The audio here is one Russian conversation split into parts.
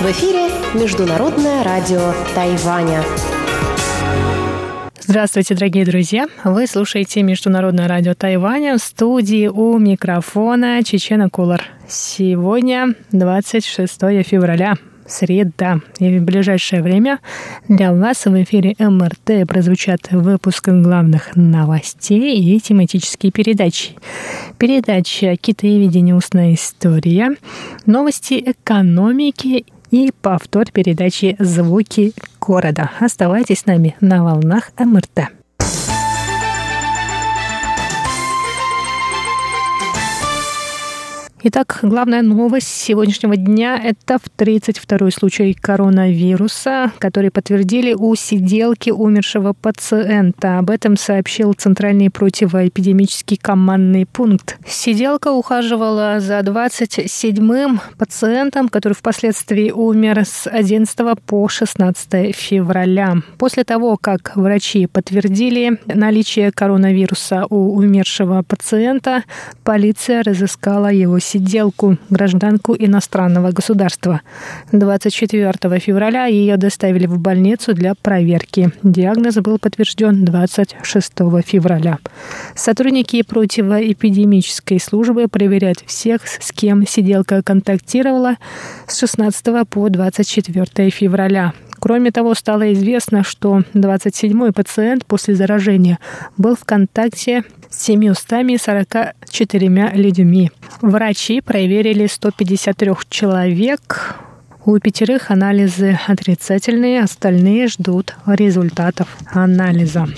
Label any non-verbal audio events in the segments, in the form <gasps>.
В эфире Международное радио Тайваня. Здравствуйте, дорогие друзья! Вы слушаете Международное радио Тайваня в студии у микрофона Чечена Кулар. Сегодня 26 февраля, среда. И в ближайшее время для вас в эфире МРТ прозвучат выпуск главных новостей и тематические передачи. Передача «Китаеведение. Устная история», новости экономики и повтор передачи «Звуки города». Оставайтесь с нами на волнах МРТ. Итак, главная новость сегодняшнего дня – это в 32-й случай коронавируса, который подтвердили у сиделки умершего пациента. Об этом сообщил Центральный противоэпидемический командный пункт. Сиделка ухаживала за 27-м пациентом, который впоследствии умер с 11 по 16 февраля. После того, как врачи подтвердили наличие коронавируса у умершего пациента, полиция разыскала его сиделку сиделку, гражданку иностранного государства. 24 февраля ее доставили в больницу для проверки. Диагноз был подтвержден 26 февраля. Сотрудники противоэпидемической службы проверяют всех, с кем сиделка контактировала с 16 по 24 февраля. Кроме того, стало известно, что 27-й пациент после заражения был в контакте 744 людьми. Врачи проверили 153 человек. У пятерых анализы отрицательные, остальные ждут результатов анализа.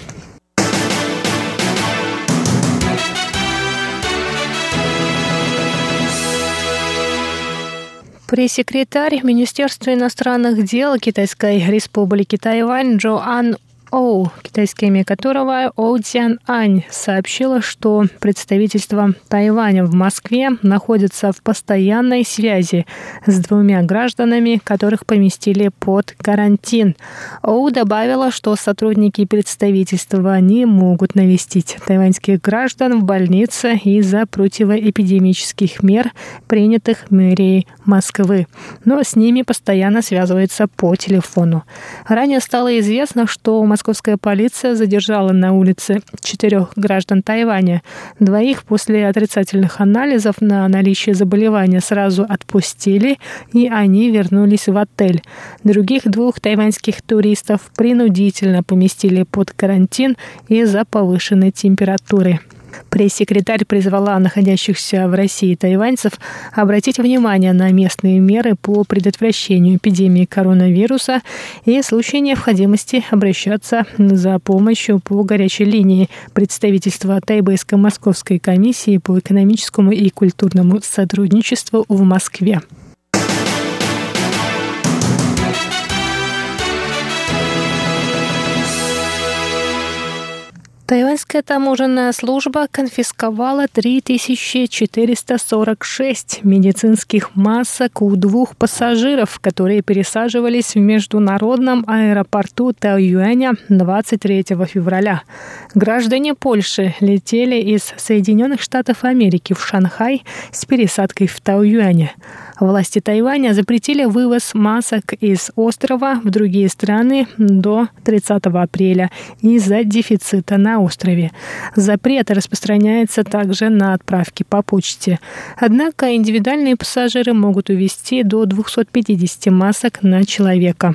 Пресс-секретарь Министерства иностранных дел Китайской республики Тайвань Джоан Оу, китайское имя которого Оу Цян Ань, сообщила, что представительство Тайваня в Москве находится в постоянной связи с двумя гражданами, которых поместили под карантин. Оу добавила, что сотрудники представительства не могут навестить тайваньских граждан в больнице из-за противоэпидемических мер, принятых мэрией Москвы, но с ними постоянно связывается по телефону. Ранее стало известно, что московская полиция задержала на улице четырех граждан Тайваня. Двоих после отрицательных анализов на наличие заболевания сразу отпустили, и они вернулись в отель. Других двух тайваньских туристов принудительно поместили под карантин из-за повышенной температуры. Пресс-секретарь призвала находящихся в России тайваньцев обратить внимание на местные меры по предотвращению эпидемии коронавируса и в случае необходимости обращаться за помощью по горячей линии представительства Тайбэйско-Московской комиссии по экономическому и культурному сотрудничеству в Москве. Тайваньская таможенная служба конфисковала 3446 медицинских масок у двух пассажиров, которые пересаживались в международном аэропорту Тайюэня 23 февраля. Граждане Польши летели из Соединенных Штатов Америки в Шанхай с пересадкой в Тайюэне. Власти Тайваня запретили вывоз масок из острова в другие страны до 30 апреля из-за дефицита на острове. Запрет распространяется также на отправки по почте. Однако индивидуальные пассажиры могут увезти до 250 масок на человека.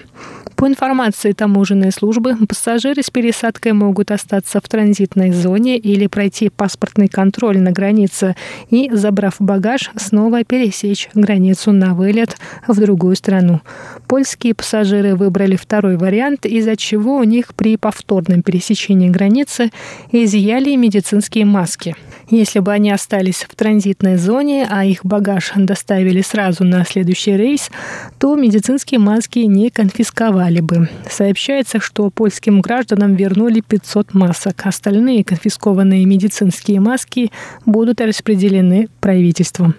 По информации таможенной службы, пассажиры с пересадкой могут остаться в транзитной зоне или пройти паспортный контроль на границе и, забрав багаж, снова пересечь границу на вылет в другую страну. Польские пассажиры выбрали второй вариант, из-за чего у них при повторном пересечении границы изъяли медицинские маски. Если бы они остались в транзитной зоне, а их багаж доставили сразу на следующий рейс, то медицинские маски не конфисковали бы. Сообщается, что польским гражданам вернули 500 масок. Остальные конфискованные медицинские маски будут распределены правительством.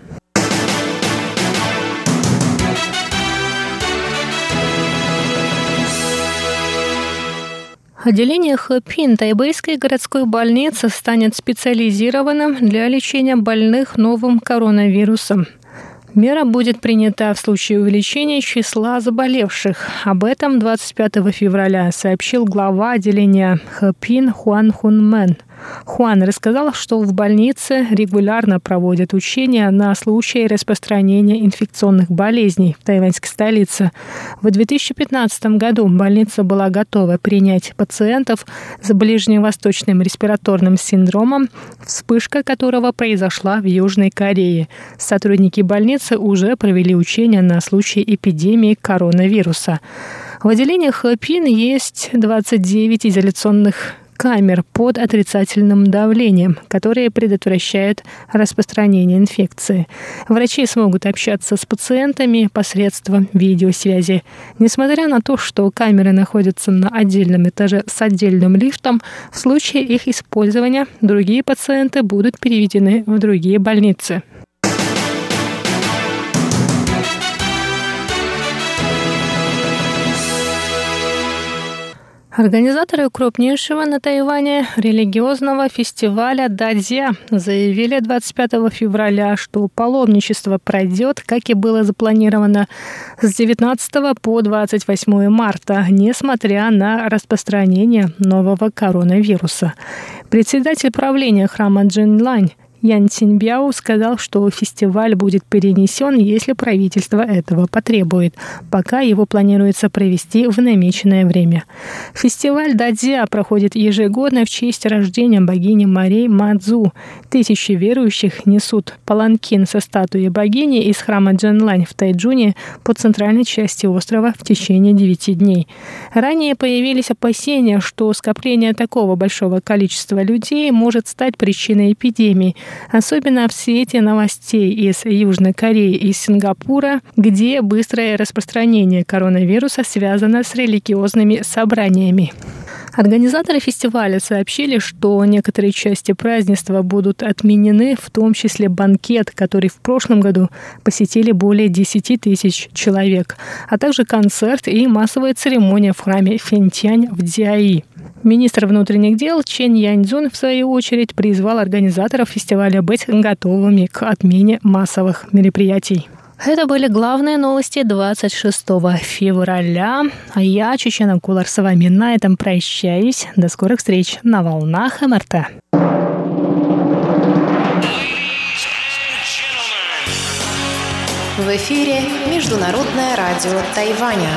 Отделение Хэпин Тайбэйской городской больницы станет специализированным для лечения больных новым коронавирусом. Мера будет принята в случае увеличения числа заболевших. Об этом 25 февраля сообщил глава отделения Хэпин Хуан Хун Мэн – Хуан рассказал, что в больнице регулярно проводят учения на случай распространения инфекционных болезней в тайваньской столице. В 2015 году больница была готова принять пациентов с ближневосточным респираторным синдромом, вспышка которого произошла в Южной Корее. Сотрудники больницы уже провели учения на случай эпидемии коронавируса. В отделениях ПИН есть 29 изоляционных камер под отрицательным давлением, которые предотвращают распространение инфекции. Врачи смогут общаться с пациентами посредством видеосвязи. Несмотря на то, что камеры находятся на отдельном этаже с отдельным лифтом, в случае их использования другие пациенты будут переведены в другие больницы. Организаторы крупнейшего на Тайване религиозного фестиваля Дадзя заявили 25 февраля, что паломничество пройдет, как и было запланировано, с 19 по 28 марта, несмотря на распространение нового коронавируса. Председатель правления храма Джинлань Ян Циньбяо сказал, что фестиваль будет перенесен, если правительство этого потребует. Пока его планируется провести в намеченное время. Фестиваль Дадзя проходит ежегодно в честь рождения богини Марей Мадзу. Тысячи верующих несут паланкин со статуей богини из храма Джанлань в Тайджуне по центральной части острова в течение девяти дней. Ранее появились опасения, что скопление такого большого количества людей может стать причиной эпидемии – особенно в свете новостей из Южной Кореи и Сингапура, где быстрое распространение коронавируса связано с религиозными собраниями. Организаторы фестиваля сообщили, что некоторые части празднества будут отменены, в том числе банкет, который в прошлом году посетили более 10 тысяч человек, а также концерт и массовая церемония в храме Фентянь в Диаи. Министр внутренних дел Чен Яньцзун, в свою очередь, призвал организаторов фестиваля быть готовыми к отмене массовых мероприятий. Это были главные новости 26 февраля. А я, Чечена Кулар, с вами на этом прощаюсь. До скорых встреч на волнах МРТ. В эфире Международное радио Тайваня.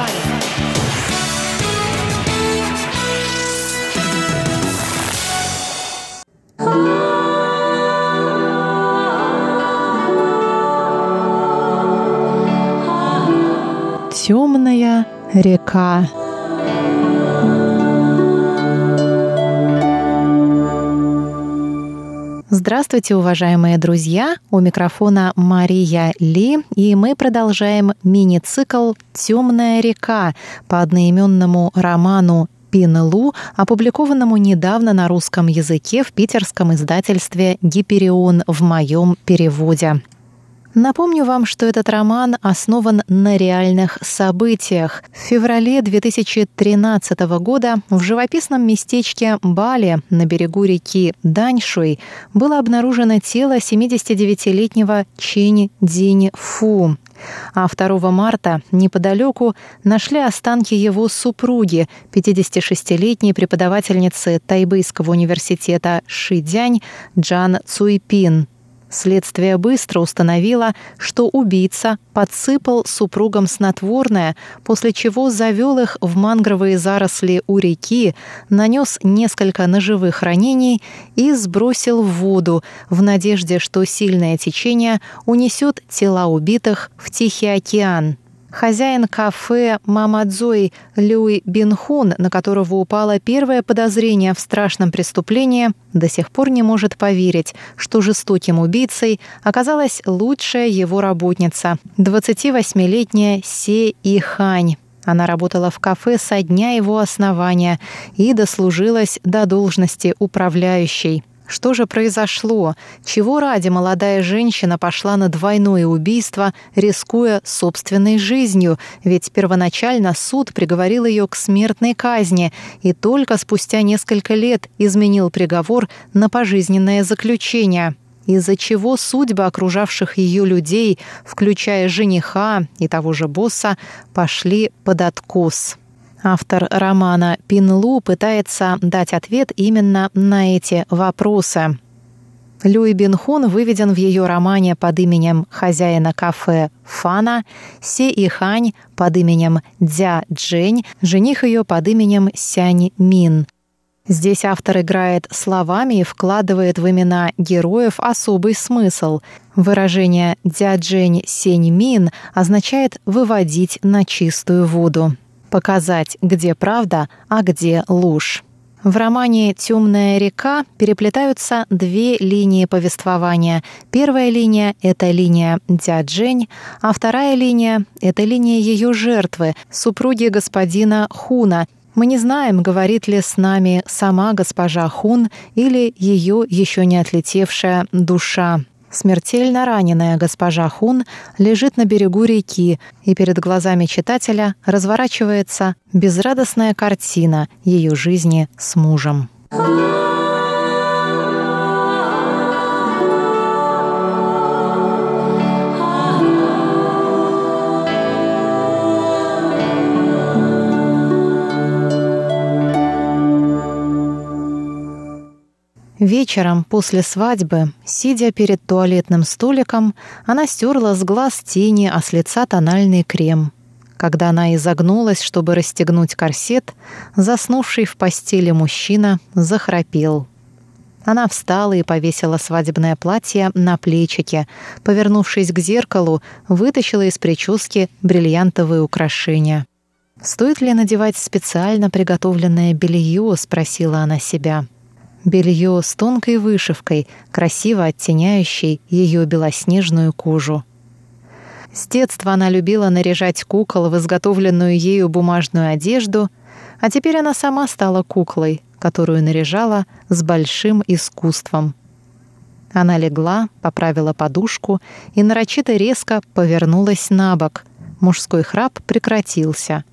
Темная река. Здравствуйте, уважаемые друзья! У микрофона Мария Ли, и мы продолжаем мини-цикл «Темная река» по одноименному роману Пинелу, опубликованному недавно на русском языке в питерском издательстве «Гиперион» в моем переводе. Напомню вам, что этот роман основан на реальных событиях. В феврале 2013 года в живописном местечке Бали на берегу реки Даньшуй было обнаружено тело 79-летнего Чини Динь Фу. А 2 марта неподалеку нашли останки его супруги, 56-летней преподавательницы Тайбэйского университета Шидянь Джан Цуйпин. Следствие быстро установило, что убийца подсыпал супругам снотворное, после чего завел их в мангровые заросли у реки, нанес несколько ножевых ранений и сбросил в воду в надежде, что сильное течение унесет тела убитых в Тихий океан. Хозяин кафе Мамадзой Люй Бинхун, на которого упало первое подозрение в страшном преступлении, до сих пор не может поверить, что жестоким убийцей оказалась лучшая его работница, 28-летняя Се Ихань. Она работала в кафе со дня его основания и дослужилась до должности управляющей. Что же произошло? Чего ради молодая женщина пошла на двойное убийство, рискуя собственной жизнью? Ведь первоначально суд приговорил ее к смертной казни и только спустя несколько лет изменил приговор на пожизненное заключение из-за чего судьбы окружавших ее людей, включая жениха и того же босса, пошли под откос. Автор романа Пинлу пытается дать ответ именно на эти вопросы. Люй Бинхун выведен в ее романе под именем хозяина кафе Фана, Се Ихань под именем Дзя Джень, жених ее под именем Сянь Мин. Здесь автор играет словами и вкладывает в имена героев особый смысл. Выражение «Дзя Джень Сень Мин» означает «выводить на чистую воду» показать, где правда, а где ложь. В романе «Темная река» переплетаются две линии повествования. Первая линия — это линия Дяджень, а вторая линия — это линия ее жертвы, супруги господина Хуна. Мы не знаем, говорит ли с нами сама госпожа Хун или ее еще не отлетевшая душа. Смертельно раненая госпожа Хун лежит на берегу реки, и перед глазами читателя разворачивается безрадостная картина ее жизни с мужем. Вечером после свадьбы, сидя перед туалетным столиком, она стерла с глаз тени, а с лица тональный крем. Когда она изогнулась, чтобы расстегнуть корсет, заснувший в постели мужчина захрапел. Она встала и повесила свадебное платье на плечики. Повернувшись к зеркалу, вытащила из прически бриллиантовые украшения. «Стоит ли надевать специально приготовленное белье?» — спросила она себя. — белье с тонкой вышивкой, красиво оттеняющей ее белоснежную кожу. С детства она любила наряжать кукол в изготовленную ею бумажную одежду, а теперь она сама стала куклой, которую наряжала с большим искусством. Она легла, поправила подушку и нарочито резко повернулась на бок. Мужской храп прекратился.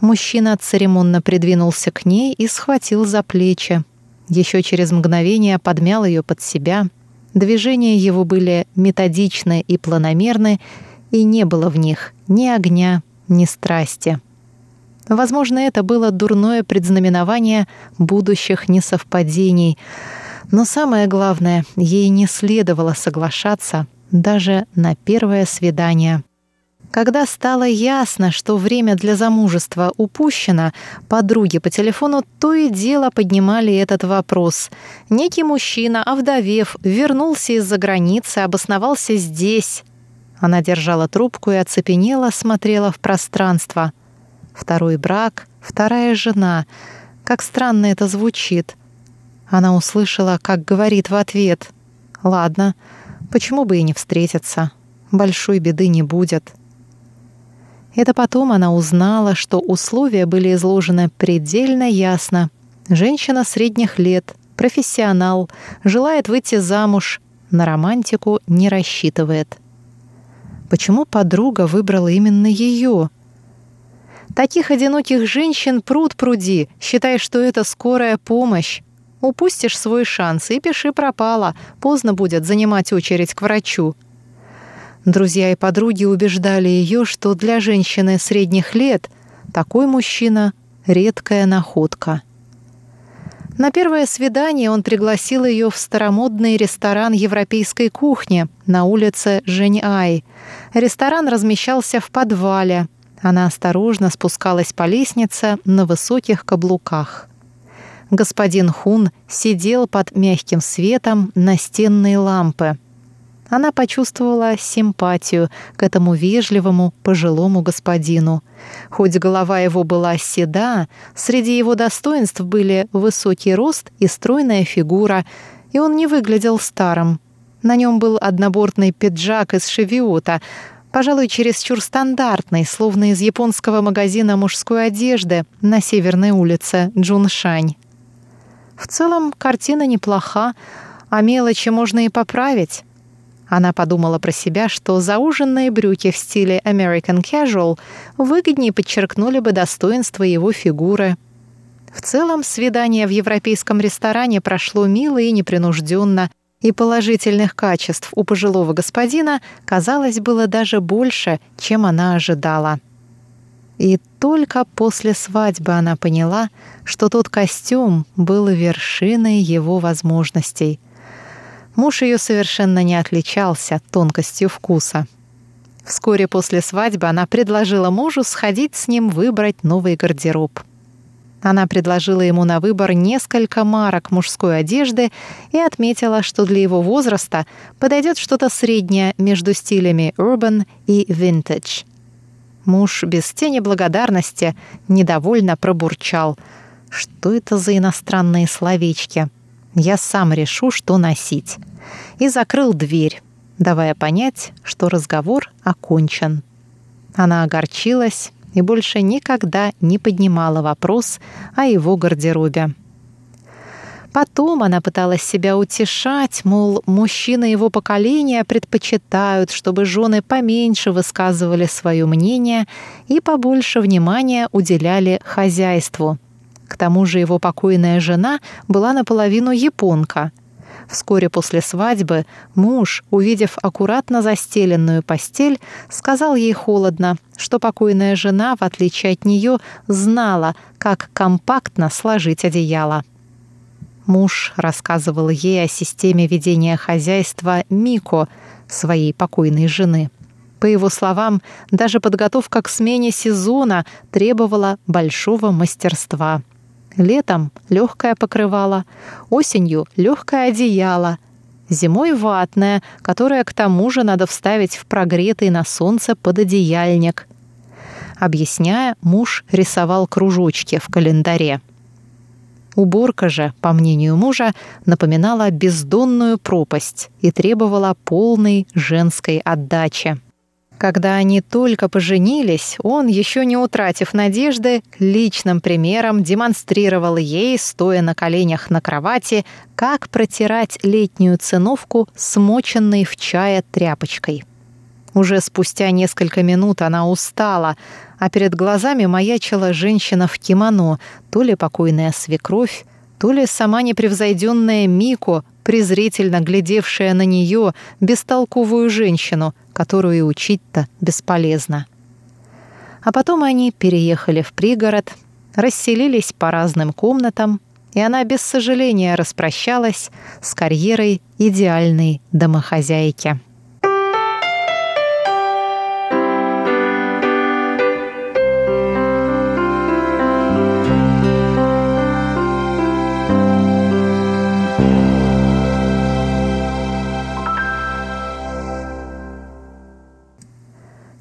Мужчина церемонно придвинулся к ней и схватил за плечи, еще через мгновение подмял ее под себя. Движения его были методичны и планомерны, и не было в них ни огня, ни страсти. Возможно, это было дурное предзнаменование будущих несовпадений, но самое главное, ей не следовало соглашаться даже на первое свидание. Когда стало ясно, что время для замужества упущено, подруги по телефону то и дело поднимали этот вопрос. Некий мужчина, овдовев, вернулся из-за границы, обосновался здесь. Она держала трубку и оцепенела, смотрела в пространство. Второй брак, вторая жена. Как странно это звучит. Она услышала, как говорит в ответ. «Ладно, почему бы и не встретиться? Большой беды не будет». Это потом она узнала, что условия были изложены предельно ясно. Женщина средних лет, профессионал, желает выйти замуж, на романтику не рассчитывает. Почему подруга выбрала именно ее? Таких одиноких женщин пруд пруди, считай, что это скорая помощь. Упустишь свой шанс и пиши пропало, поздно будет занимать очередь к врачу. Друзья и подруги убеждали ее, что для женщины средних лет такой мужчина — редкая находка. На первое свидание он пригласил ее в старомодный ресторан европейской кухни на улице Жень-Ай. Ресторан размещался в подвале. Она осторожно спускалась по лестнице на высоких каблуках. Господин Хун сидел под мягким светом настенной лампы — она почувствовала симпатию к этому вежливому пожилому господину. Хоть голова его была седа, среди его достоинств были высокий рост и стройная фигура, и он не выглядел старым. На нем был однобортный пиджак из шевиота, пожалуй, чересчур стандартный, словно из японского магазина мужской одежды на северной улице Джуншань. В целом, картина неплоха, а мелочи можно и поправить. Она подумала про себя, что зауженные брюки в стиле American Casual выгоднее подчеркнули бы достоинство его фигуры. В целом, свидание в европейском ресторане прошло мило и непринужденно, и положительных качеств у пожилого господина, казалось, было даже больше, чем она ожидала. И только после свадьбы она поняла, что тот костюм был вершиной его возможностей — Муж ее совершенно не отличался тонкостью вкуса. Вскоре после свадьбы она предложила мужу сходить с ним выбрать новый гардероб. Она предложила ему на выбор несколько марок мужской одежды и отметила, что для его возраста подойдет что-то среднее между стилями urban и vintage. Муж без тени благодарности недовольно пробурчал. Что это за иностранные словечки? Я сам решу, что носить. И закрыл дверь, давая понять, что разговор окончен. Она огорчилась и больше никогда не поднимала вопрос о его гардеробе. Потом она пыталась себя утешать, мол, мужчины его поколения предпочитают, чтобы жены поменьше высказывали свое мнение и побольше внимания уделяли хозяйству — к тому же его покойная жена была наполовину японка. Вскоре после свадьбы муж, увидев аккуратно застеленную постель, сказал ей холодно, что покойная жена, в отличие от нее, знала, как компактно сложить одеяло. Муж рассказывал ей о системе ведения хозяйства Мико, своей покойной жены. По его словам, даже подготовка к смене сезона требовала большого мастерства. Летом легкое покрывало, осенью легкое одеяло, зимой ватное, которое к тому же надо вставить в прогретый на солнце пододеяльник. Объясняя, муж рисовал кружочки в календаре. Уборка же, по мнению мужа, напоминала бездонную пропасть и требовала полной женской отдачи. Когда они только поженились, он, еще не утратив надежды, личным примером демонстрировал ей, стоя на коленях на кровати, как протирать летнюю циновку, смоченной в чае тряпочкой. Уже спустя несколько минут она устала, а перед глазами маячила женщина в кимоно, то ли покойная свекровь, то ли сама непревзойденная Мико, презрительно глядевшая на нее, бестолковую женщину, которую и учить-то бесполезно. А потом они переехали в пригород, расселились по разным комнатам, и она без сожаления распрощалась с карьерой идеальной домохозяйки.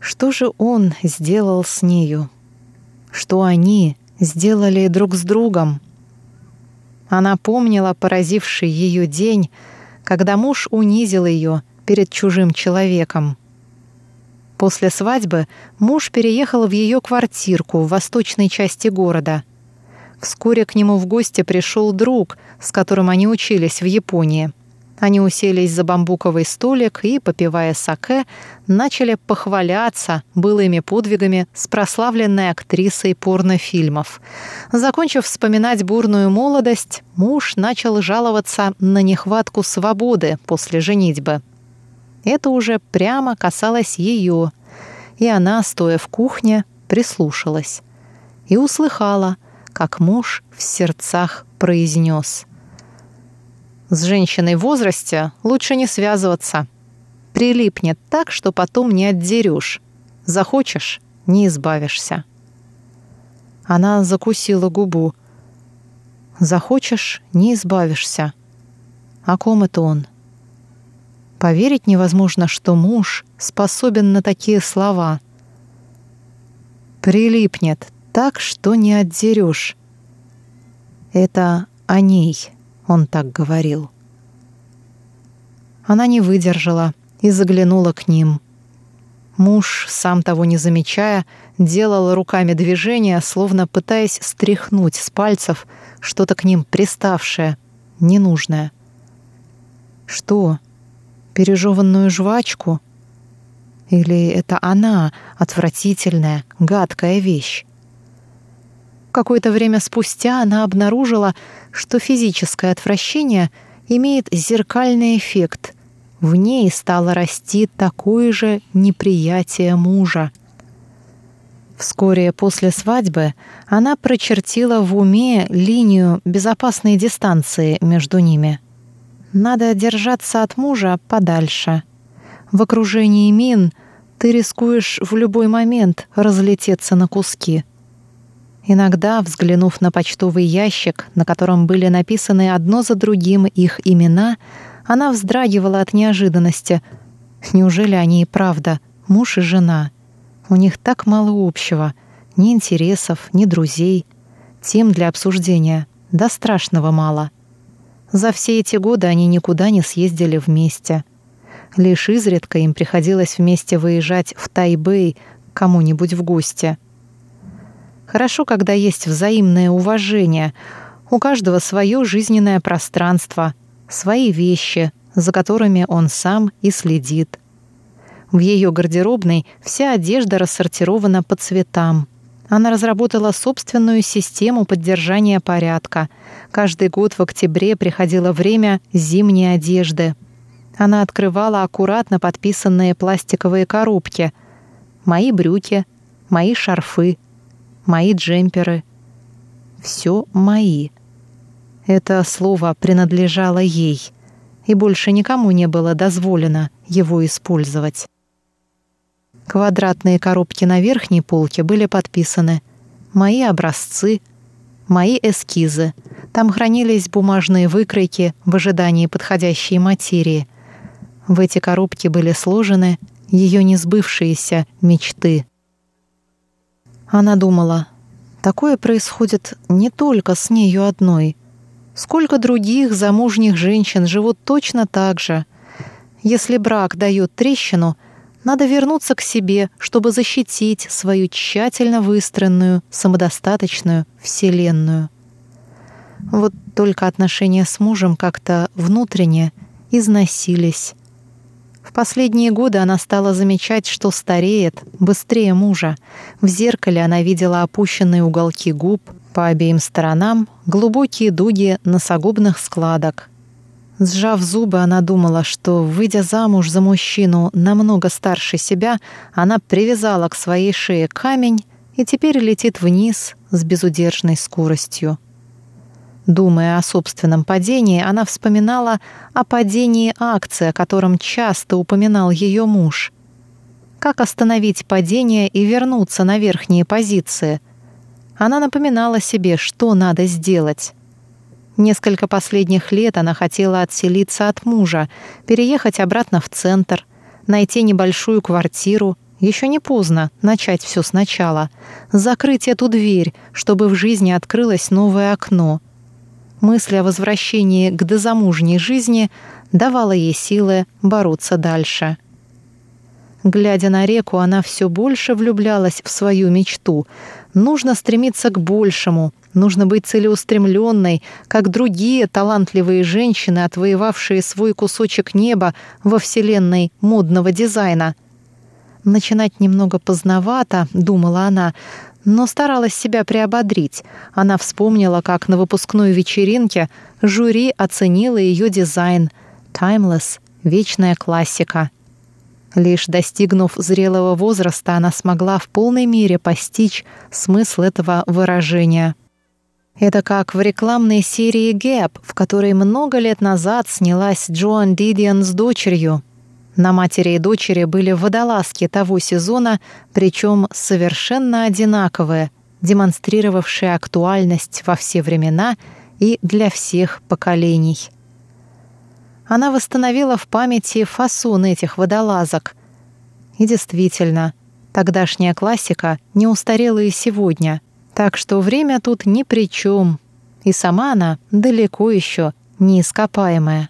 Что же он сделал с нею? Что они сделали друг с другом? Она помнила поразивший ее день, когда муж унизил ее перед чужим человеком. После свадьбы муж переехал в ее квартирку в восточной части города. Вскоре к нему в гости пришел друг, с которым они учились в Японии — они уселись за бамбуковый столик и, попивая саке, начали похваляться былыми подвигами с прославленной актрисой порнофильмов. Закончив вспоминать бурную молодость, муж начал жаловаться на нехватку свободы после женитьбы. Это уже прямо касалось ее, и она, стоя в кухне, прислушалась и услыхала, как муж в сердцах произнес — с женщиной в возрасте лучше не связываться. Прилипнет так, что потом не отдерешь. Захочешь — не избавишься. Она закусила губу. Захочешь — не избавишься. О ком это он? Поверить невозможно, что муж способен на такие слова. Прилипнет так, что не отдерешь. Это о ней он так говорил. Она не выдержала и заглянула к ним. Муж, сам того не замечая, делал руками движения, словно пытаясь стряхнуть с пальцев что-то к ним приставшее, ненужное. Что? Пережеванную жвачку? Или это она, отвратительная, гадкая вещь? Какое-то время спустя она обнаружила, что физическое отвращение имеет зеркальный эффект. В ней стало расти такое же неприятие мужа. Вскоре после свадьбы она прочертила в уме линию безопасной дистанции между ними. Надо держаться от мужа подальше. В окружении мин ты рискуешь в любой момент разлететься на куски. Иногда, взглянув на почтовый ящик, на котором были написаны одно за другим их имена, она вздрагивала от неожиданности. Неужели они и правда муж и жена? У них так мало общего, ни интересов, ни друзей, тем для обсуждения, да страшного мало. За все эти годы они никуда не съездили вместе. Лишь изредка им приходилось вместе выезжать в Тайбэй кому-нибудь в гости — Хорошо, когда есть взаимное уважение. У каждого свое жизненное пространство, свои вещи, за которыми он сам и следит. В ее гардеробной вся одежда рассортирована по цветам. Она разработала собственную систему поддержания порядка. Каждый год в октябре приходило время зимней одежды. Она открывала аккуратно подписанные пластиковые коробки. «Мои брюки», «Мои шарфы», мои джемперы. Все мои. Это слово принадлежало ей, и больше никому не было дозволено его использовать. Квадратные коробки на верхней полке были подписаны «Мои образцы», «Мои эскизы». Там хранились бумажные выкройки в ожидании подходящей материи. В эти коробки были сложены ее несбывшиеся мечты. Она думала, такое происходит не только с нею одной. Сколько других замужних женщин живут точно так же. Если брак дает трещину, надо вернуться к себе, чтобы защитить свою тщательно выстроенную, самодостаточную вселенную. Вот только отношения с мужем как-то внутренне износились. В последние годы она стала замечать, что стареет быстрее мужа. В зеркале она видела опущенные уголки губ, по обеим сторонам глубокие дуги носогубных складок. Сжав зубы, она думала, что, выйдя замуж за мужчину намного старше себя, она привязала к своей шее камень и теперь летит вниз с безудержной скоростью. Думая о собственном падении, она вспоминала о падении акции, о котором часто упоминал ее муж. Как остановить падение и вернуться на верхние позиции? Она напоминала себе, что надо сделать. Несколько последних лет она хотела отселиться от мужа, переехать обратно в центр, найти небольшую квартиру, еще не поздно начать все сначала, закрыть эту дверь, чтобы в жизни открылось новое окно — мысль о возвращении к дозамужней жизни давала ей силы бороться дальше. Глядя на реку, она все больше влюблялась в свою мечту. Нужно стремиться к большему, нужно быть целеустремленной, как другие талантливые женщины, отвоевавшие свой кусочек неба во вселенной модного дизайна. Начинать немного поздновато, думала она, но старалась себя приободрить. Она вспомнила, как на выпускной вечеринке жюри оценило ее дизайн. «Timeless» — вечная классика. Лишь достигнув зрелого возраста, она смогла в полной мере постичь смысл этого выражения. Это как в рекламной серии Gap, в которой много лет назад снялась Джоан Дидиан с дочерью — на матери и дочери были водолазки того сезона, причем совершенно одинаковые, демонстрировавшие актуальность во все времена и для всех поколений. Она восстановила в памяти фасон этих водолазок. И действительно, тогдашняя классика не устарела и сегодня, так что время тут ни при чем, и сама она далеко еще неископаемая.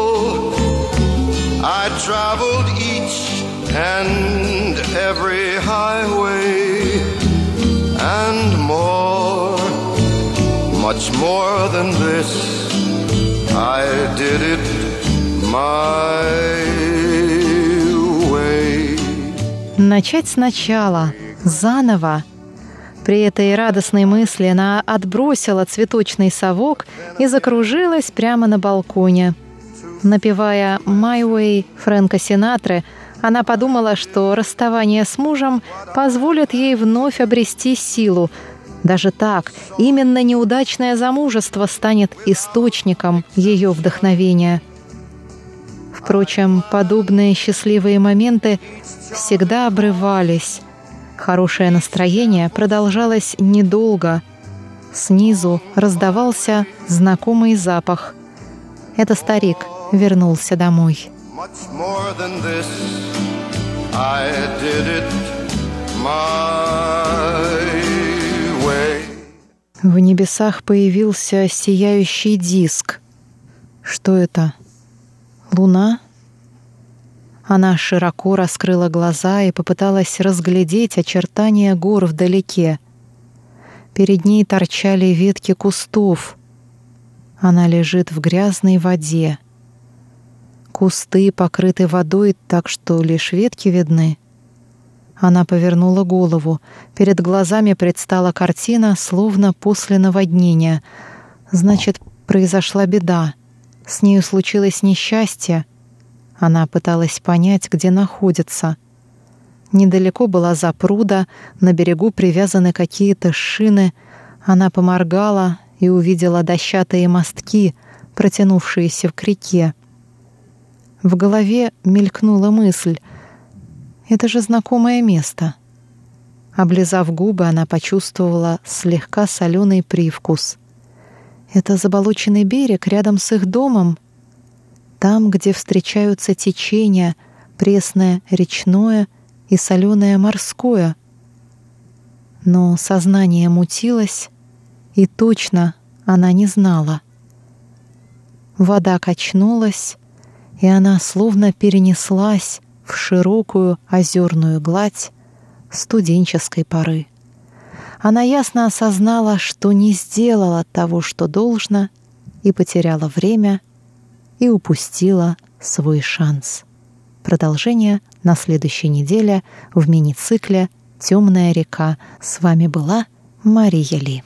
I traveled each and every highway and more, much more than this. I did it my way. Начать сначала, заново. При этой радостной мысли она отбросила цветочный совок и закружилась прямо на балконе. Напевая «My Way» Фрэнка Синатры, она подумала, что расставание с мужем позволит ей вновь обрести силу. Даже так, именно неудачное замужество станет источником ее вдохновения. Впрочем, подобные счастливые моменты всегда обрывались. Хорошее настроение продолжалось недолго. Снизу раздавался знакомый запах. Это старик вернулся домой. В небесах появился сияющий диск. Что это? Луна? Она широко раскрыла глаза и попыталась разглядеть очертания гор вдалеке. Перед ней торчали ветки кустов. Она лежит в грязной воде. Кусты покрыты водой, так что лишь ветки видны. Она повернула голову. Перед глазами предстала картина, словно после наводнения. Значит, произошла беда. С нею случилось несчастье. Она пыталась понять, где находится. Недалеко была запруда, на берегу привязаны какие-то шины. Она поморгала и увидела дощатые мостки, протянувшиеся к реке. В голове мелькнула мысль. Это же знакомое место. Облизав губы, она почувствовала слегка соленый привкус. Это заболоченный берег рядом с их домом. Там, где встречаются течения, пресное речное и соленое морское. Но сознание мутилось, и точно она не знала. Вода качнулась, и она словно перенеслась в широкую озерную гладь студенческой поры. Она ясно осознала, что не сделала того, что должно, и потеряла время, и упустила свой шанс. Продолжение на следующей неделе в мини-цикле «Темная река». С вами была Мария Ли.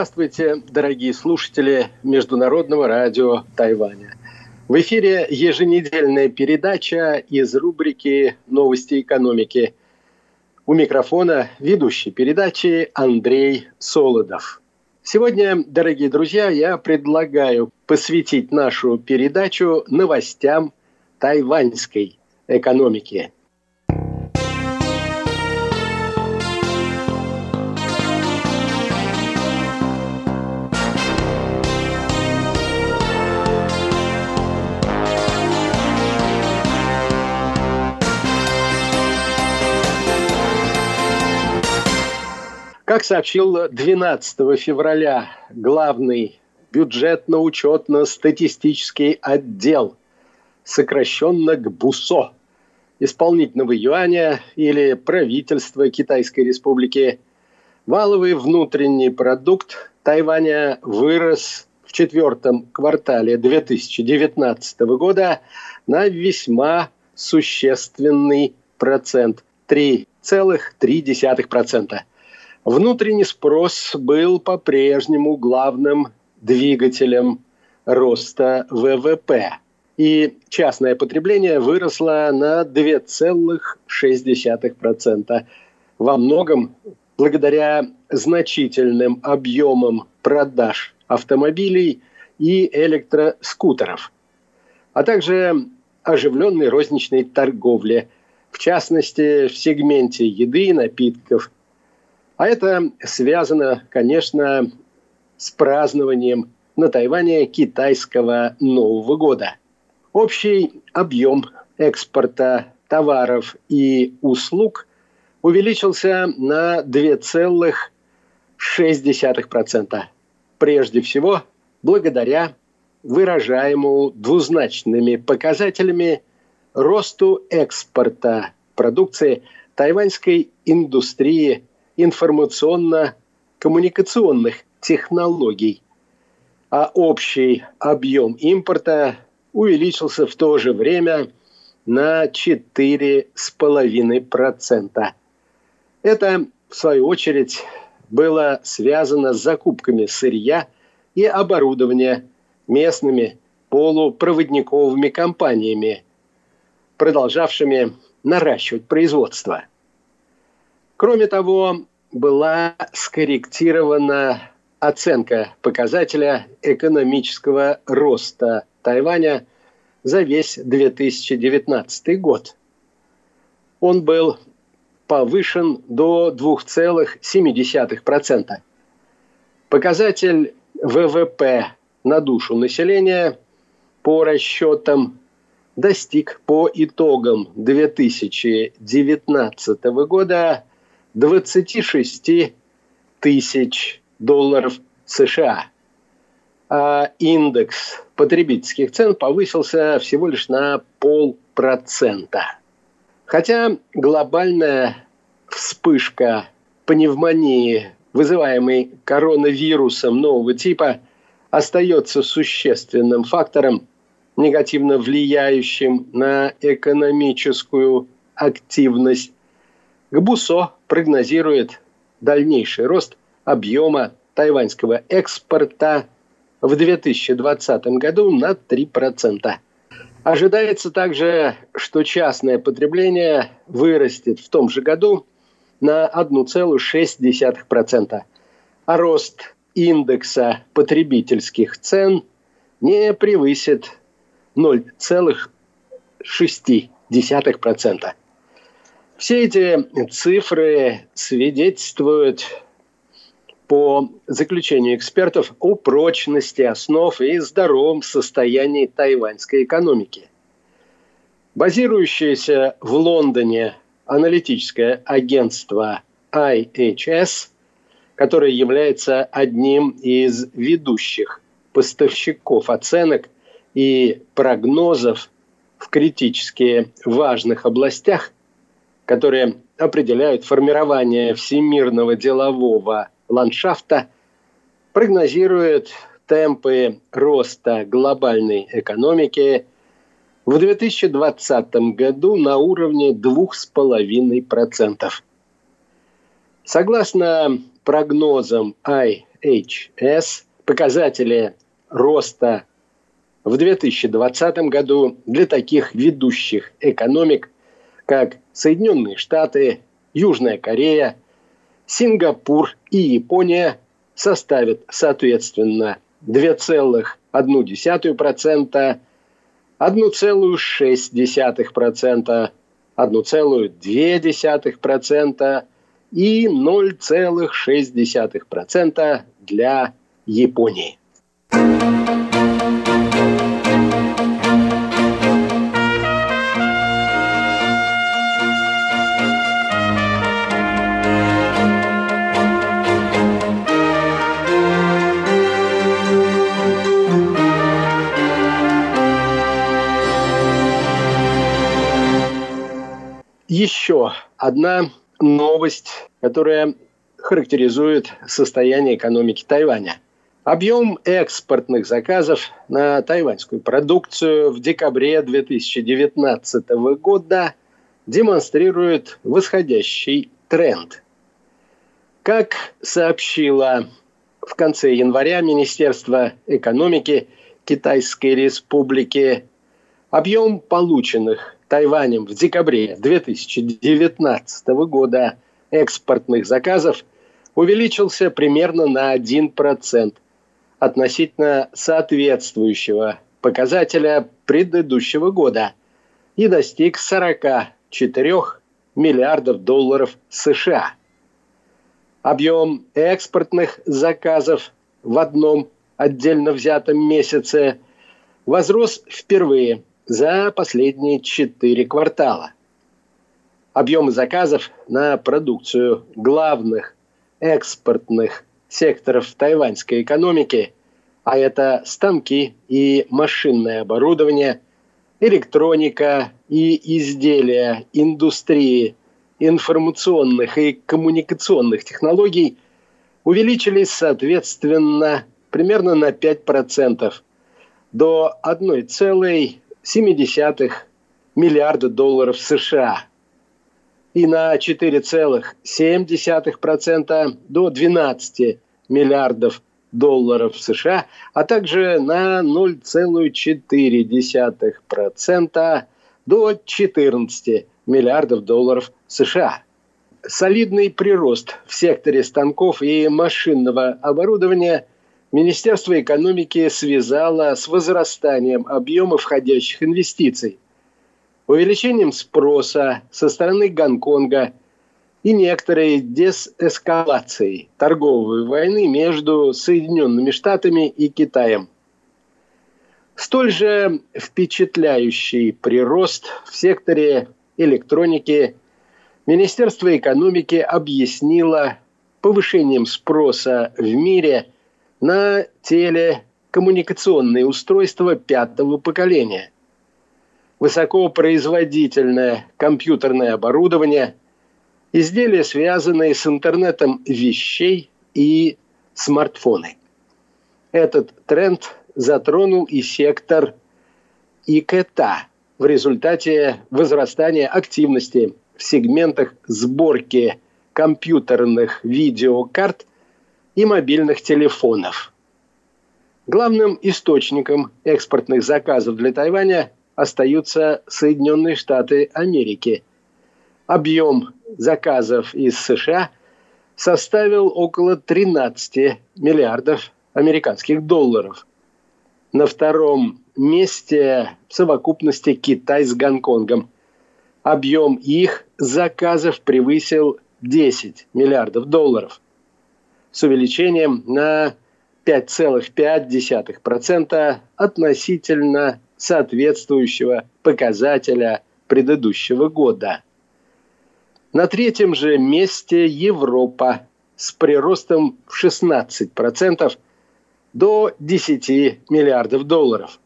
Здравствуйте, дорогие слушатели Международного радио Тайваня. В эфире еженедельная передача из рубрики «Новости экономики». У микрофона ведущий передачи Андрей Солодов. Сегодня, дорогие друзья, я предлагаю посвятить нашу передачу новостям тайваньской экономики – Как сообщил 12 февраля главный бюджетно-учетно-статистический отдел, сокращенно ГБУСО, исполнительного юаня или правительства Китайской Республики, валовый внутренний продукт Тайваня вырос в четвертом квартале 2019 года на весьма существенный процент – 3,3%. Внутренний спрос был по-прежнему главным двигателем роста ВВП. и частное потребление выросло на 2,6%. Во многом благодаря значительным объемам продаж автомобилей и электроскутеров, а также оживленной розничной торговле, в частности в сегменте еды напитков. А это связано, конечно, с празднованием на Тайване китайского Нового года. Общий объем экспорта товаров и услуг увеличился на 2,6%. Прежде всего, благодаря выражаемому двузначными показателями росту экспорта продукции тайваньской индустрии информационно-коммуникационных технологий, а общий объем импорта увеличился в то же время на 4,5%. Это, в свою очередь, было связано с закупками сырья и оборудования местными полупроводниковыми компаниями, продолжавшими наращивать производство. Кроме того, была скорректирована оценка показателя экономического роста Тайваня за весь 2019 год. Он был повышен до 2,7%. Показатель ВВП на душу населения по расчетам достиг по итогам 2019 года 26 тысяч долларов США. А индекс потребительских цен повысился всего лишь на полпроцента. Хотя глобальная вспышка пневмонии, вызываемой коронавирусом нового типа, остается существенным фактором, негативно влияющим на экономическую активность. ГБУСО прогнозирует дальнейший рост объема тайваньского экспорта в 2020 году на 3%. Ожидается также, что частное потребление вырастет в том же году на 1,6%, а рост индекса потребительских цен не превысит 0,6%. Все эти цифры свидетельствуют по заключению экспертов о прочности основ и здоровом состоянии тайваньской экономики. Базирующееся в Лондоне аналитическое агентство IHS, которое является одним из ведущих поставщиков оценок и прогнозов в критически важных областях, которые определяют формирование всемирного делового ландшафта прогнозирует темпы роста глобальной экономики в 2020 году на уровне 2,5%. Согласно прогнозам IHS, показатели роста в 2020 году для таких ведущих экономик, как Соединенные Штаты, Южная Корея – Сингапур и Япония составят, соответственно, 2,1%, 1,6%, 1,2% и 0,6% для Японии. Еще одна новость, которая характеризует состояние экономики Тайваня. Объем экспортных заказов на тайваньскую продукцию в декабре 2019 года демонстрирует восходящий тренд. Как сообщило в конце января Министерство экономики Китайской Республики, Объем полученных Тайванем в декабре 2019 года экспортных заказов увеличился примерно на 1% относительно соответствующего показателя предыдущего года и достиг 44 миллиардов долларов США. Объем экспортных заказов в одном отдельно взятом месяце возрос впервые за последние четыре квартала. Объемы заказов на продукцию главных экспортных секторов тайваньской экономики, а это станки и машинное оборудование, электроника и изделия индустрии информационных и коммуникационных технологий увеличились соответственно примерно на 5% до 1,7 миллиарда долларов США и на 4,7% до 12 миллиардов долларов США, а также на 0,4% до 14 миллиардов долларов США. Солидный прирост в секторе станков и машинного оборудования Министерство экономики связало с возрастанием объема входящих инвестиций, увеличением спроса со стороны Гонконга и некоторой дезэскалацией торговой войны между Соединенными Штатами и Китаем. Столь же впечатляющий прирост в секторе электроники Министерство экономики объяснило повышением спроса в мире на телекоммуникационные устройства пятого поколения, высокопроизводительное компьютерное оборудование, изделия, связанные с интернетом вещей и смартфоны. Этот тренд затронул и сектор ИКТ в результате возрастания активности в сегментах сборки компьютерных видеокарт и мобильных телефонов. Главным источником экспортных заказов для Тайваня остаются Соединенные Штаты Америки. Объем заказов из США составил около 13 миллиардов американских долларов. На втором месте в совокупности Китай с Гонконгом. Объем их заказов превысил 10 миллиардов долларов с увеличением на 5,5% относительно соответствующего показателя предыдущего года. На третьем же месте Европа с приростом в 16% до 10 миллиардов долларов.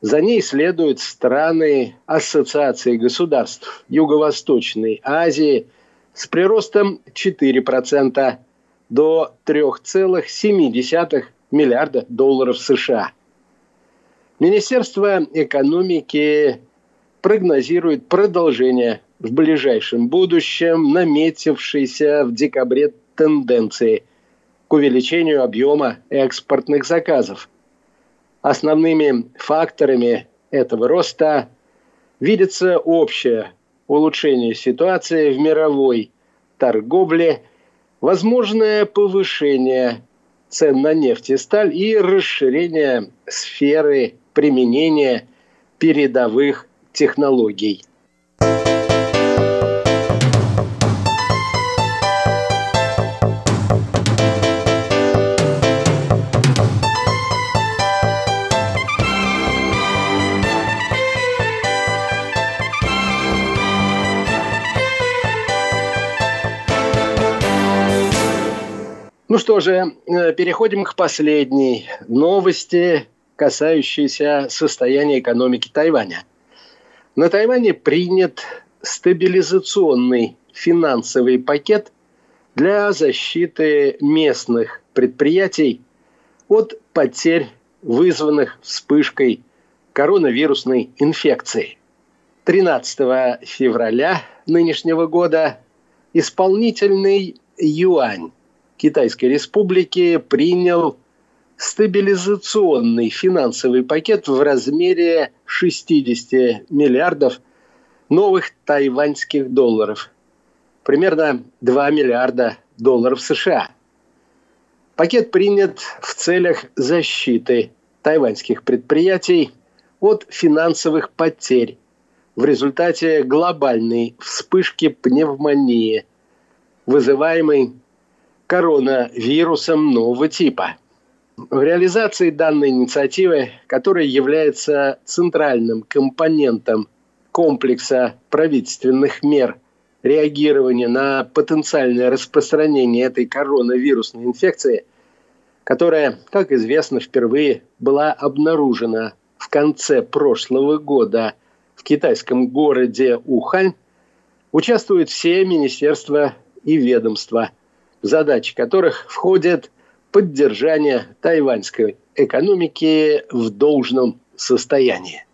За ней следуют страны Ассоциации государств Юго-Восточной Азии с приростом 4% до 3,7 миллиарда долларов США. Министерство экономики прогнозирует продолжение в ближайшем будущем наметившейся в декабре тенденции к увеличению объема экспортных заказов. Основными факторами этого роста видится общее улучшение ситуации в мировой торговле, возможное повышение цен на нефть и сталь и расширение сферы применения передовых технологий. Ну что же, э, переходим к последней новости, касающейся состояния экономики Тайваня. На Тайване принят стабилизационный финансовый пакет для защиты местных предприятий от потерь, вызванных вспышкой коронавирусной инфекции. 13 февраля нынешнего года исполнительный юань Китайской Республики принял стабилизационный финансовый пакет в размере 60 миллиардов новых тайваньских долларов. Примерно 2 миллиарда долларов США. Пакет принят в целях защиты тайваньских предприятий от финансовых потерь в результате глобальной вспышки пневмонии, вызываемой коронавирусом нового типа. В реализации данной инициативы, которая является центральным компонентом комплекса правительственных мер реагирования на потенциальное распространение этой коронавирусной инфекции, которая, как известно, впервые была обнаружена в конце прошлого года в китайском городе Ухань, участвуют все министерства и ведомства, задачи которых входят поддержание тайваньской экономики в должном состоянии.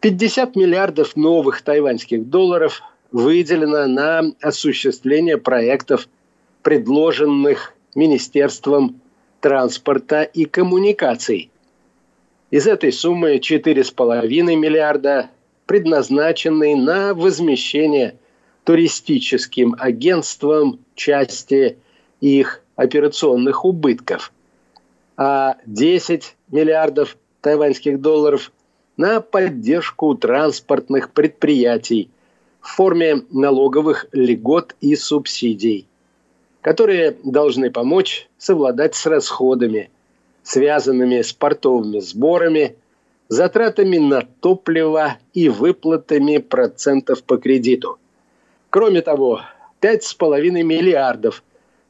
50 миллиардов новых тайваньских долларов выделено на осуществление проектов, предложенных Министерством транспорта и коммуникаций. Из этой суммы 4,5 миллиарда предназначены на возмещение туристическим агентствам части их операционных убытков, а 10 миллиардов тайваньских долларов на поддержку транспортных предприятий в форме налоговых льгот и субсидий, которые должны помочь совладать с расходами, связанными с портовыми сборами, затратами на топливо и выплатами процентов по кредиту. Кроме того, 5,5 миллиардов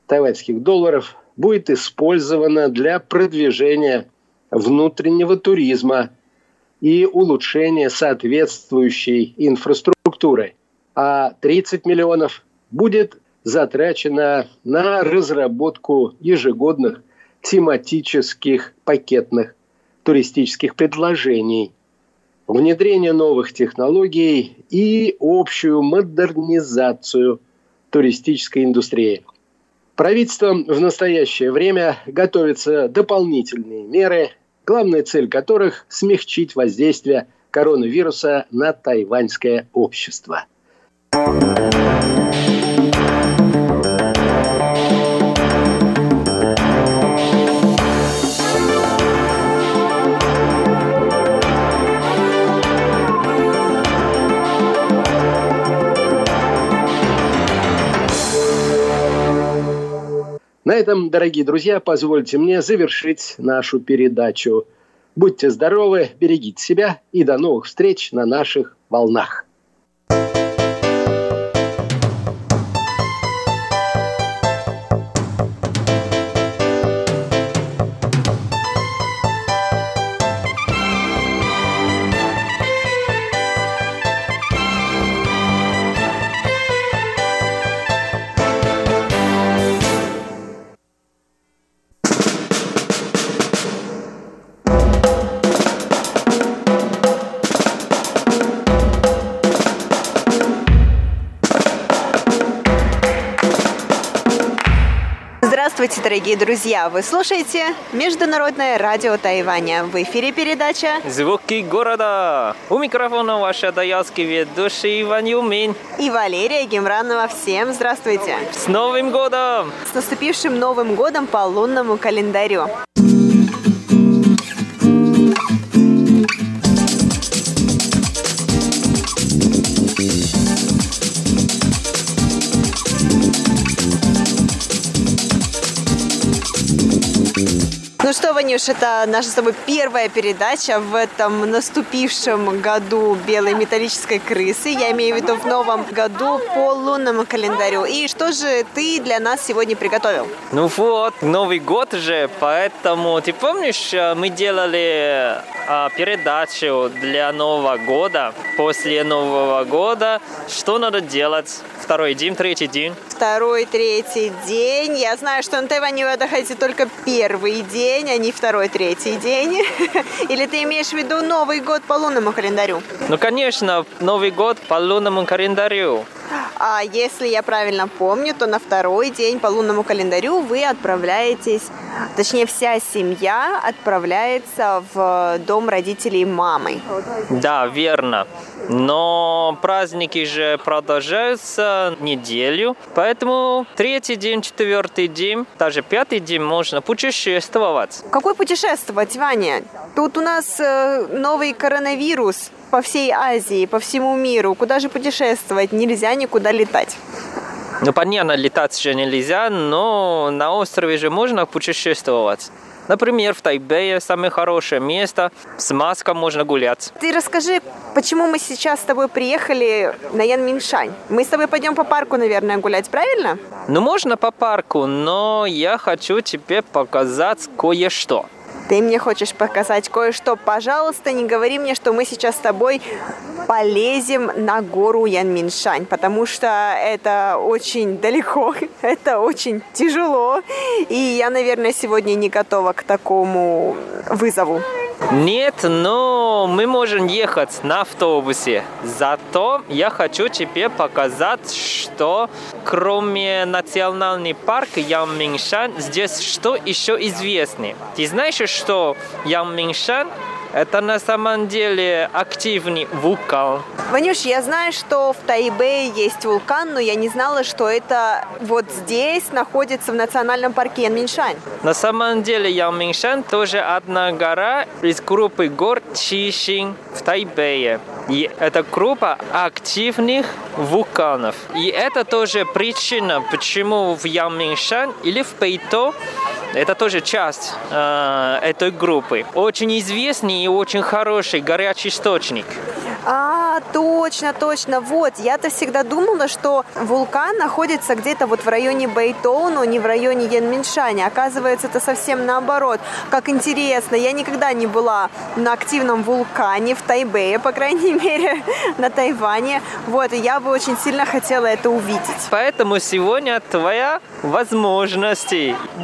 тайваньских долларов будет использовано для продвижения внутреннего туризма и улучшения соответствующей инфраструктуры, а 30 миллионов будет затрачено на разработку ежегодных тематических пакетных туристических предложений, внедрение новых технологий и общую модернизацию туристической индустрии – Правительством в настоящее время готовятся дополнительные меры, главная цель которых – смягчить воздействие коронавируса на тайваньское общество. На этом, дорогие друзья, позвольте мне завершить нашу передачу. Будьте здоровы, берегите себя и до новых встреч на наших волнах. Здравствуйте, дорогие друзья! Вы слушаете Международное радио Тайваня. В эфире передача «Звуки города». У микрофона ваша даялский ведущий Иван Юмин. И Валерия Гемранова. Всем здравствуйте! С Новым годом! С наступившим Новым годом по лунному календарю! Ванюш, это наша с тобой первая передача в этом наступившем году белой металлической крысы. Я имею в виду в новом году по лунному календарю. И что же ты для нас сегодня приготовил? Ну вот, Новый год же, поэтому ты помнишь, э, мы делали а, передачу для Нового года. После Нового года что надо делать? Второй день, третий день? Второй, третий день. Я знаю, что на Тайване вы отдыхаете только первый день, а не второй, третий день. <laughs> Или ты имеешь в виду Новый год по лунному календарю? Ну, конечно, Новый год по лунному календарю. А если я правильно помню, то на второй день по лунному календарю вы отправляетесь, точнее вся семья отправляется в дом родителей мамы. Да, верно. Но праздники же продолжаются неделю, поэтому третий день, четвертый день, даже пятый день можно путешествовать. Какой путешествовать, Ваня? Тут у нас э, новый коронавирус по всей Азии, по всему миру. Куда же путешествовать? Нельзя никуда летать. Ну, понятно, летать же нельзя, но на острове же можно путешествовать. Например, в Тайбэе самое хорошее место, с маской можно гулять. Ты расскажи, почему мы сейчас с тобой приехали на Янминшань? Мы с тобой пойдем по парку, наверное, гулять, правильно? Ну, можно по парку, но я хочу тебе показать кое-что. Ты мне хочешь показать кое-что. Пожалуйста, не говори мне, что мы сейчас с тобой полезем на гору Янминшань, потому что это очень далеко, <laughs> это очень тяжело, и я, наверное, сегодня не готова к такому вызову. Нет, но мы можем ехать на автобусе. Зато я хочу тебе показать, что кроме национальный парка Ямминшан, здесь что еще известно. Ты знаешь, что Ямминшан это на самом деле активный вулкан. Ванюш, я знаю, что в Тайбэе есть вулкан, но я не знала, что это вот здесь находится в национальном парке Янминшань. На самом деле Янминшань тоже одна гора из группы гор Чишин в Тайбэе. И это группа активных вулканов. И это тоже причина, почему в Яминшан или в Пейто это тоже часть э, этой группы. Очень известный очень хороший горячий источник. А, точно, точно. Вот, я-то всегда думала, что вулкан находится где-то вот в районе Бейтоуну, не в районе Янминшаня. Оказывается, это совсем наоборот. Как интересно, я никогда не была на активном вулкане в Тайбэе, по крайней <laughs> мере, на Тайване. Вот, и я бы очень сильно хотела это увидеть. Поэтому сегодня твоя возможность.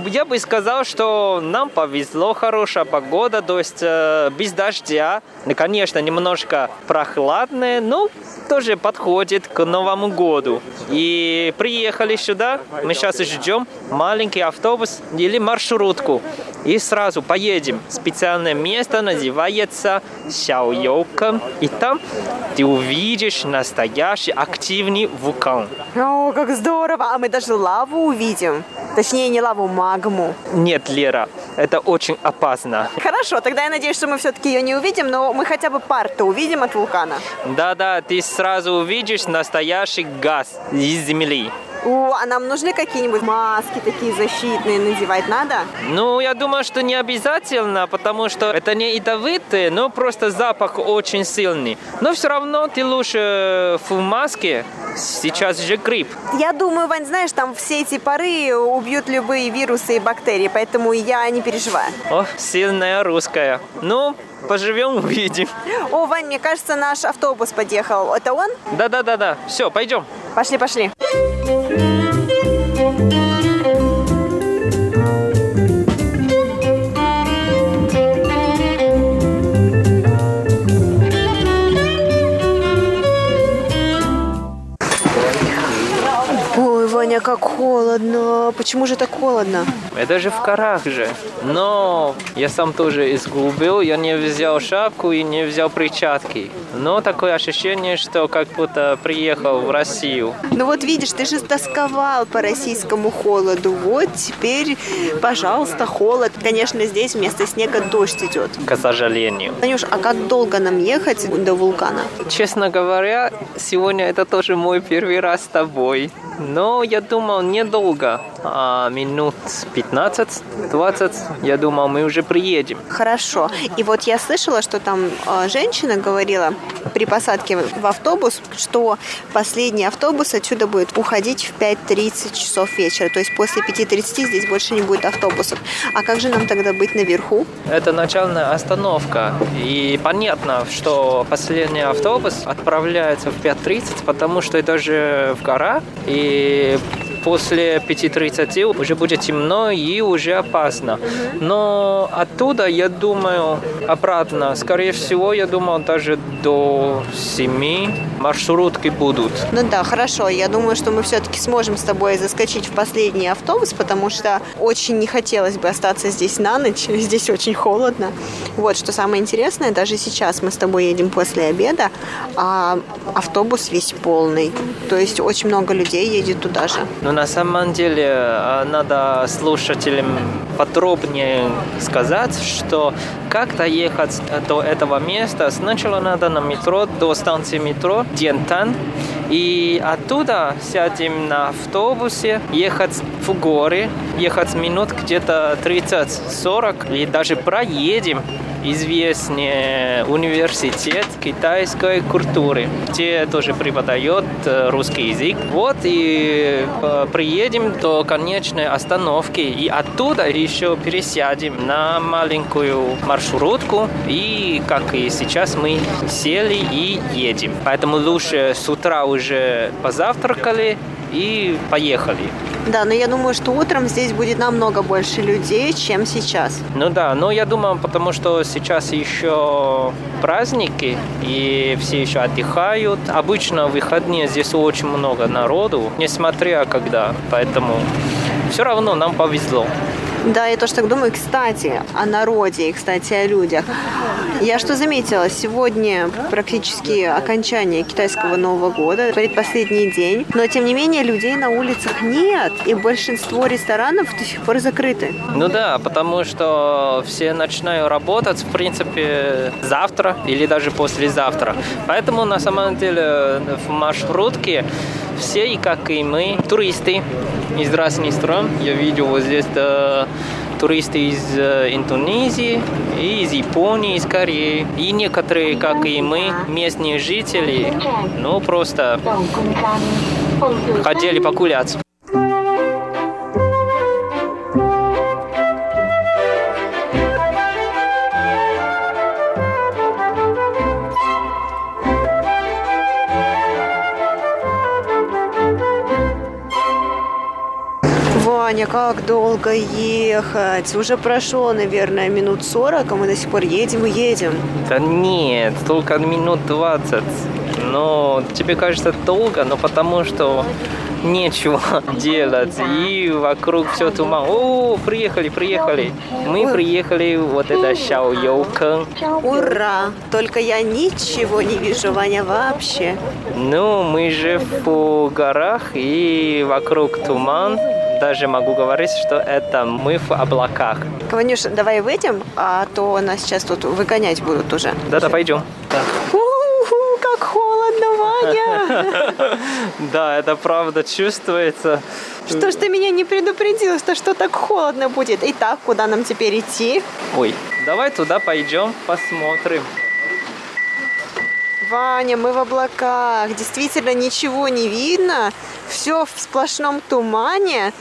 Я бы сказал, что нам повезло, хорошая погода, то есть э, без дождя. Конечно, немножко прохладная, но тоже подходит к Новому году. И приехали сюда, мы сейчас ждем маленький автобус или маршрутку. И сразу поедем. Специальное место называется Сяоёка. И там ты увидишь настоящий активный вулкан. О, как здорово! А мы даже лаву увидим. Точнее, не лаву, магму. Нет, Лера, это очень опасно. Хорошо, тогда я надеюсь, что мы все-таки ее не увидим, но мы хотя бы пар-то увидим от вулкана. Да-да, ты сразу увидишь настоящий газ из земли. О, а нам нужны какие-нибудь маски такие защитные надевать надо? Ну, я думаю, что не обязательно, потому что это не ядовитые, но просто запах очень сильный. Но все равно ты лучше в маске, сейчас же грипп. Я думаю, Вань, знаешь, там все эти пары убьют любые вирусы и бактерии, поэтому я не переживаю. О, сильная русская. Ну, поживем, <laughs> увидим. О, Вань, мне кажется, наш автобус подъехал. Это он? Да-да-да-да. Все, пойдем. Пошли, пошли. Ваня, как холодно. Почему же так холодно? Это же в горах же. Но я сам тоже изгубил, я не взял шапку и не взял перчатки. Но такое ощущение, что как будто приехал в Россию. Ну вот видишь, ты же тосковал по российскому холоду. Вот теперь, пожалуйста, холод. Конечно, здесь вместо снега дождь идет. К сожалению. Танюш, а как долго нам ехать до вулкана? Честно говоря, сегодня это тоже мой первый раз с тобой. Но я думал недолго, а минут 15-20, я думал, мы уже приедем. Хорошо. И вот я слышала, что там э, женщина говорила при посадке в автобус, что последний автобус отсюда будет уходить в 5.30 часов вечера. То есть после 5.30 здесь больше не будет автобусов. А как же нам тогда быть наверху? Это начальная остановка. И понятно, что последний автобус отправляется в 5.30, потому что это же в горах. И после 5.30 уже будет темно и уже опасно. Но оттуда, я думаю, обратно, скорее всего, я думаю, даже до 7 маршрутки будут. Ну да, хорошо. Я думаю, что мы все-таки сможем с тобой заскочить в последний автобус, потому что очень не хотелось бы остаться здесь на ночь. <laughs> Здесь очень холодно. Вот, что самое интересное, даже сейчас мы с тобой едем после обеда, а автобус весь полный. То есть очень много людей едет туда же. Но на самом деле э, надо слушателям подробнее сказать, что как доехать до этого места, сначала надо на метро, до станции метро Дентан, и оттуда сядем на автобусе, ехать в горы, ехать минут где-то 30-40, и даже проедем известный университет китайской культуры, где тоже преподает э, русский язык. Вот и э, приедем до конечной остановки и оттуда еще пересядем на маленькую маршрутку и как и сейчас мы сели и едем. Поэтому лучше с утра уже позавтракали и поехали. Да, но я думаю, что утром здесь будет намного больше людей, чем сейчас. Ну да, но я думаю, потому что сейчас еще праздники, и все еще отдыхают. Обычно в выходные здесь очень много народу, несмотря когда. Поэтому все равно нам повезло. Да, я тоже так думаю. Кстати, о народе и, кстати, о людях. Я что заметила, сегодня практически окончание китайского Нового года, предпоследний день, но тем не менее людей на улицах нет, и большинство ресторанов до сих пор закрыты. Ну да, потому что все начинают работать, в принципе, завтра или даже послезавтра. Поэтому на самом деле в маршрутке все, и как и мы, туристы из разных стран. Я видел вот здесь да, туристы из э, Индонезии, и из Японии, из Кореи. И некоторые, как и мы, местные жители, ну просто хотели погулять. Ваня, как долго ехать? Уже прошло, наверное, минут 40, а мы до сих пор едем и едем. Да нет, только минут 20. Но тебе кажется долго, но потому что нечего <laughs> делать. И вокруг все туман. О, приехали, приехали. Мы приехали вот это Шао Йоукэн. Ура! Только я ничего не вижу, Ваня, вообще. Ну, мы же в горах и вокруг туман. Даже могу говорить, что это мы в облаках. Ванюш, давай выйдем, а то нас сейчас тут выгонять будут уже. Да-да, пойдем. У-ху, как холодно, Ваня! Да, это правда чувствуется. Что ж ты меня не предупредил, что что так холодно будет? Итак, куда нам теперь идти? Ой, давай туда пойдем, посмотрим. Ваня, мы в облаках. Действительно ничего не видно. Все в сплошном тумане.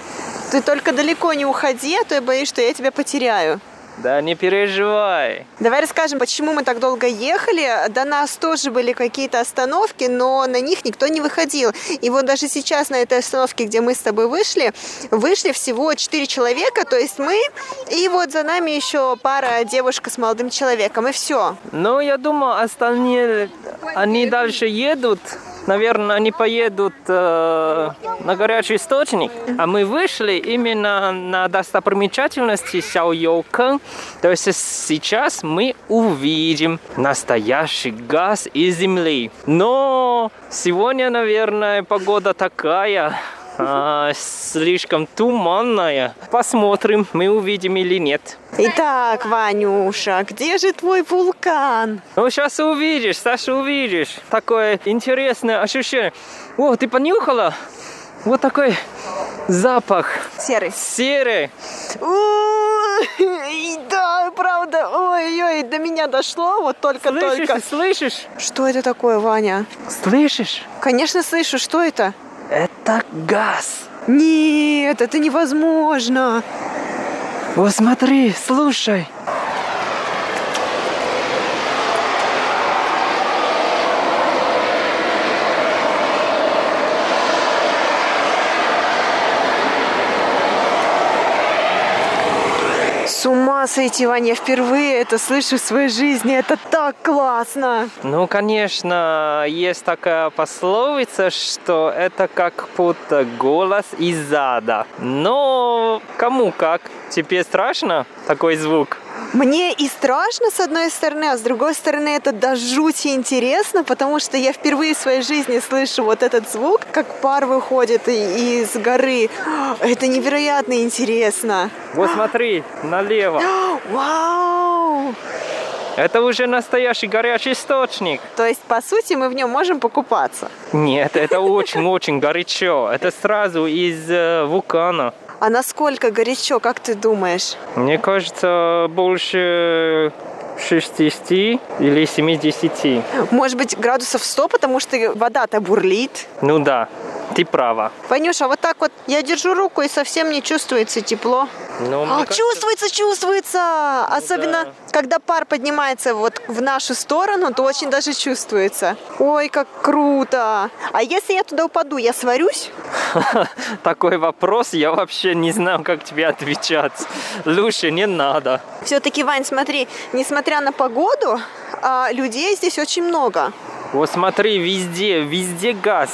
Ты только далеко не уходи, а то я боюсь, что я тебя потеряю. Да не переживай. Давай расскажем, почему мы так долго ехали. До нас тоже были какие-то остановки, но на них никто не выходил. И вот даже сейчас на этой остановке, где мы с тобой вышли, вышли всего четыре человека, то есть мы, и вот за нами еще пара девушка с молодым человеком, и все. Ну, я думаю, остальные, они дальше едут. Наверное, они поедут э, на горячий источник. А мы вышли именно на достопримечательности Сяо Йоукэн. То есть сейчас мы увидим настоящий газ из земли. Но сегодня, наверное, погода такая, а, слишком туманная. Посмотрим, мы увидим или нет. Итак, Ванюша, где же твой вулкан? Ну, сейчас увидишь, Саша, увидишь. Такое интересное ощущение. О, ты понюхала? Вот такой запах. Серый. Серый. Да, правда. Ой-ой, до меня дошло вот только-только. Слышишь, слышишь? Что это такое, Ваня? Слышишь? Конечно, слышу. Что это? Это газ. Нет, это невозможно. Вот смотри, слушай. Сойти, Ваня, впервые это слышу в своей жизни. Это так классно. Ну, конечно, есть такая пословица, что это как будто голос из ада. Но кому как. Тебе страшно такой звук? Мне и страшно, с одной стороны, а с другой стороны, это до жути интересно, потому что я впервые в своей жизни слышу вот этот звук, как пар выходит из горы. Это невероятно интересно. Вот смотри, налево. <gasps> Вау! Это уже настоящий горячий источник. То есть, по сути, мы в нем можем покупаться? Нет, это очень-очень <laughs> горячо. Это сразу из э, вулкана. А насколько горячо, как ты думаешь? Мне кажется, больше 60 или 70. Может быть, градусов 100, потому что вода-то бурлит. Ну да, ты права. Ванюша, вот так вот я держу руку и совсем не чувствуется тепло. Ну, А, кажется, чувствуется, чувствуется! Особенно, да. когда пар поднимается вот в нашу сторону, то очень даже чувствуется. Ой, как круто! А если я туда упаду, я сварюсь? <laughs> Такой вопрос, я вообще не знаю, как тебе отвечать. Лучше не надо. Все-таки, Вань, смотри, несмотря на погоду, а, людей здесь очень много. Вот смотри, везде, везде газ.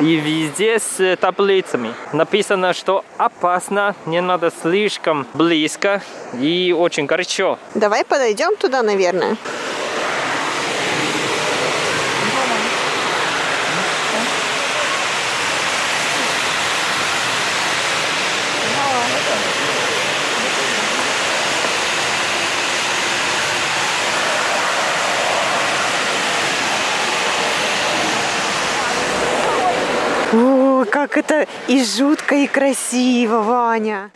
И везде с таблицами. Написано, что опасно, не надо слишком близко и очень горячо. Давай подойдем туда, наверное. О, как это и жутко, и красиво, Ваня.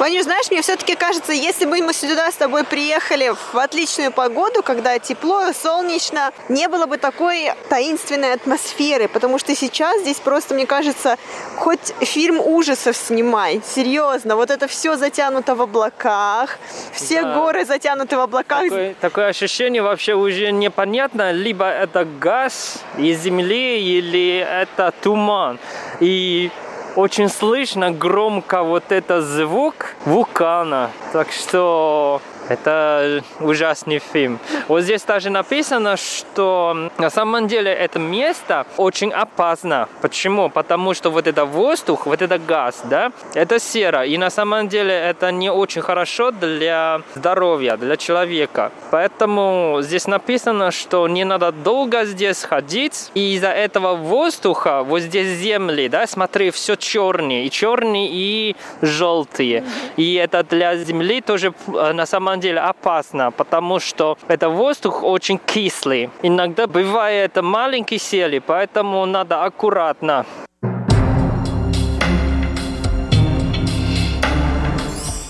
Ванюш, знаешь, мне все-таки кажется, если бы мы сюда с тобой приехали в отличную погоду, когда тепло, солнечно, не было бы такой таинственной атмосферы, потому что сейчас здесь просто, мне кажется, хоть фильм ужасов снимай, серьезно, вот это все затянуто в облаках, все Да. горы затянуты в облаках. Такое, такое ощущение вообще уже непонятно, либо это газ из земли, или это туман. И очень слышно громко вот этот звук вулкана. Так что это ужасный фильм. Вот здесь даже написано, что на самом деле это место очень опасно. Почему? Потому что вот это воздух, вот это газ, да, это сера. И на самом деле это не очень хорошо для здоровья, для человека. Поэтому здесь написано, что не надо долго здесь ходить. И из-за этого воздуха, вот здесь земли, да, смотри, все черные. И черные, и желтые. И это для земли тоже э, на самом деле опасно, потому что это воздух очень кислый. Иногда бывает маленький сели, поэтому надо аккуратно.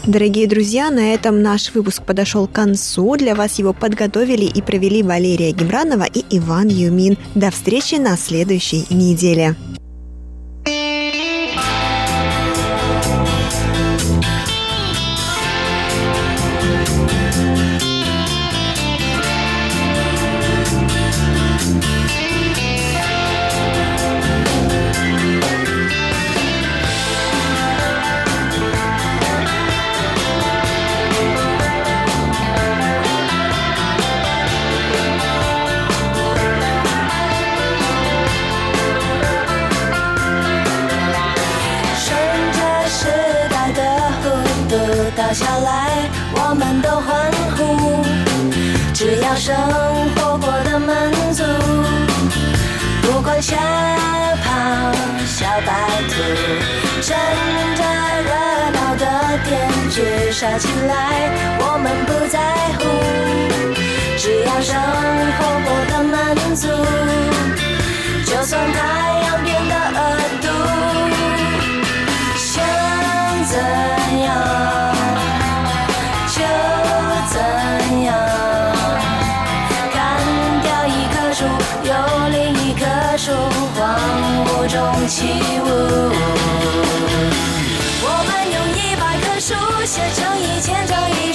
Дорогие друзья, на этом наш выпуск подошел к концу. Для вас его подготовили и провели Валерия Гемранова и Иван Юмин. До встречи на следующей неделе. 举杀起来，我们不在乎。只要生活过得满足，就算太阳变得恶毒。想怎样就怎样，砍掉一棵树，有另一棵树，荒芜中起舞。我们用一百棵树写着一千兆一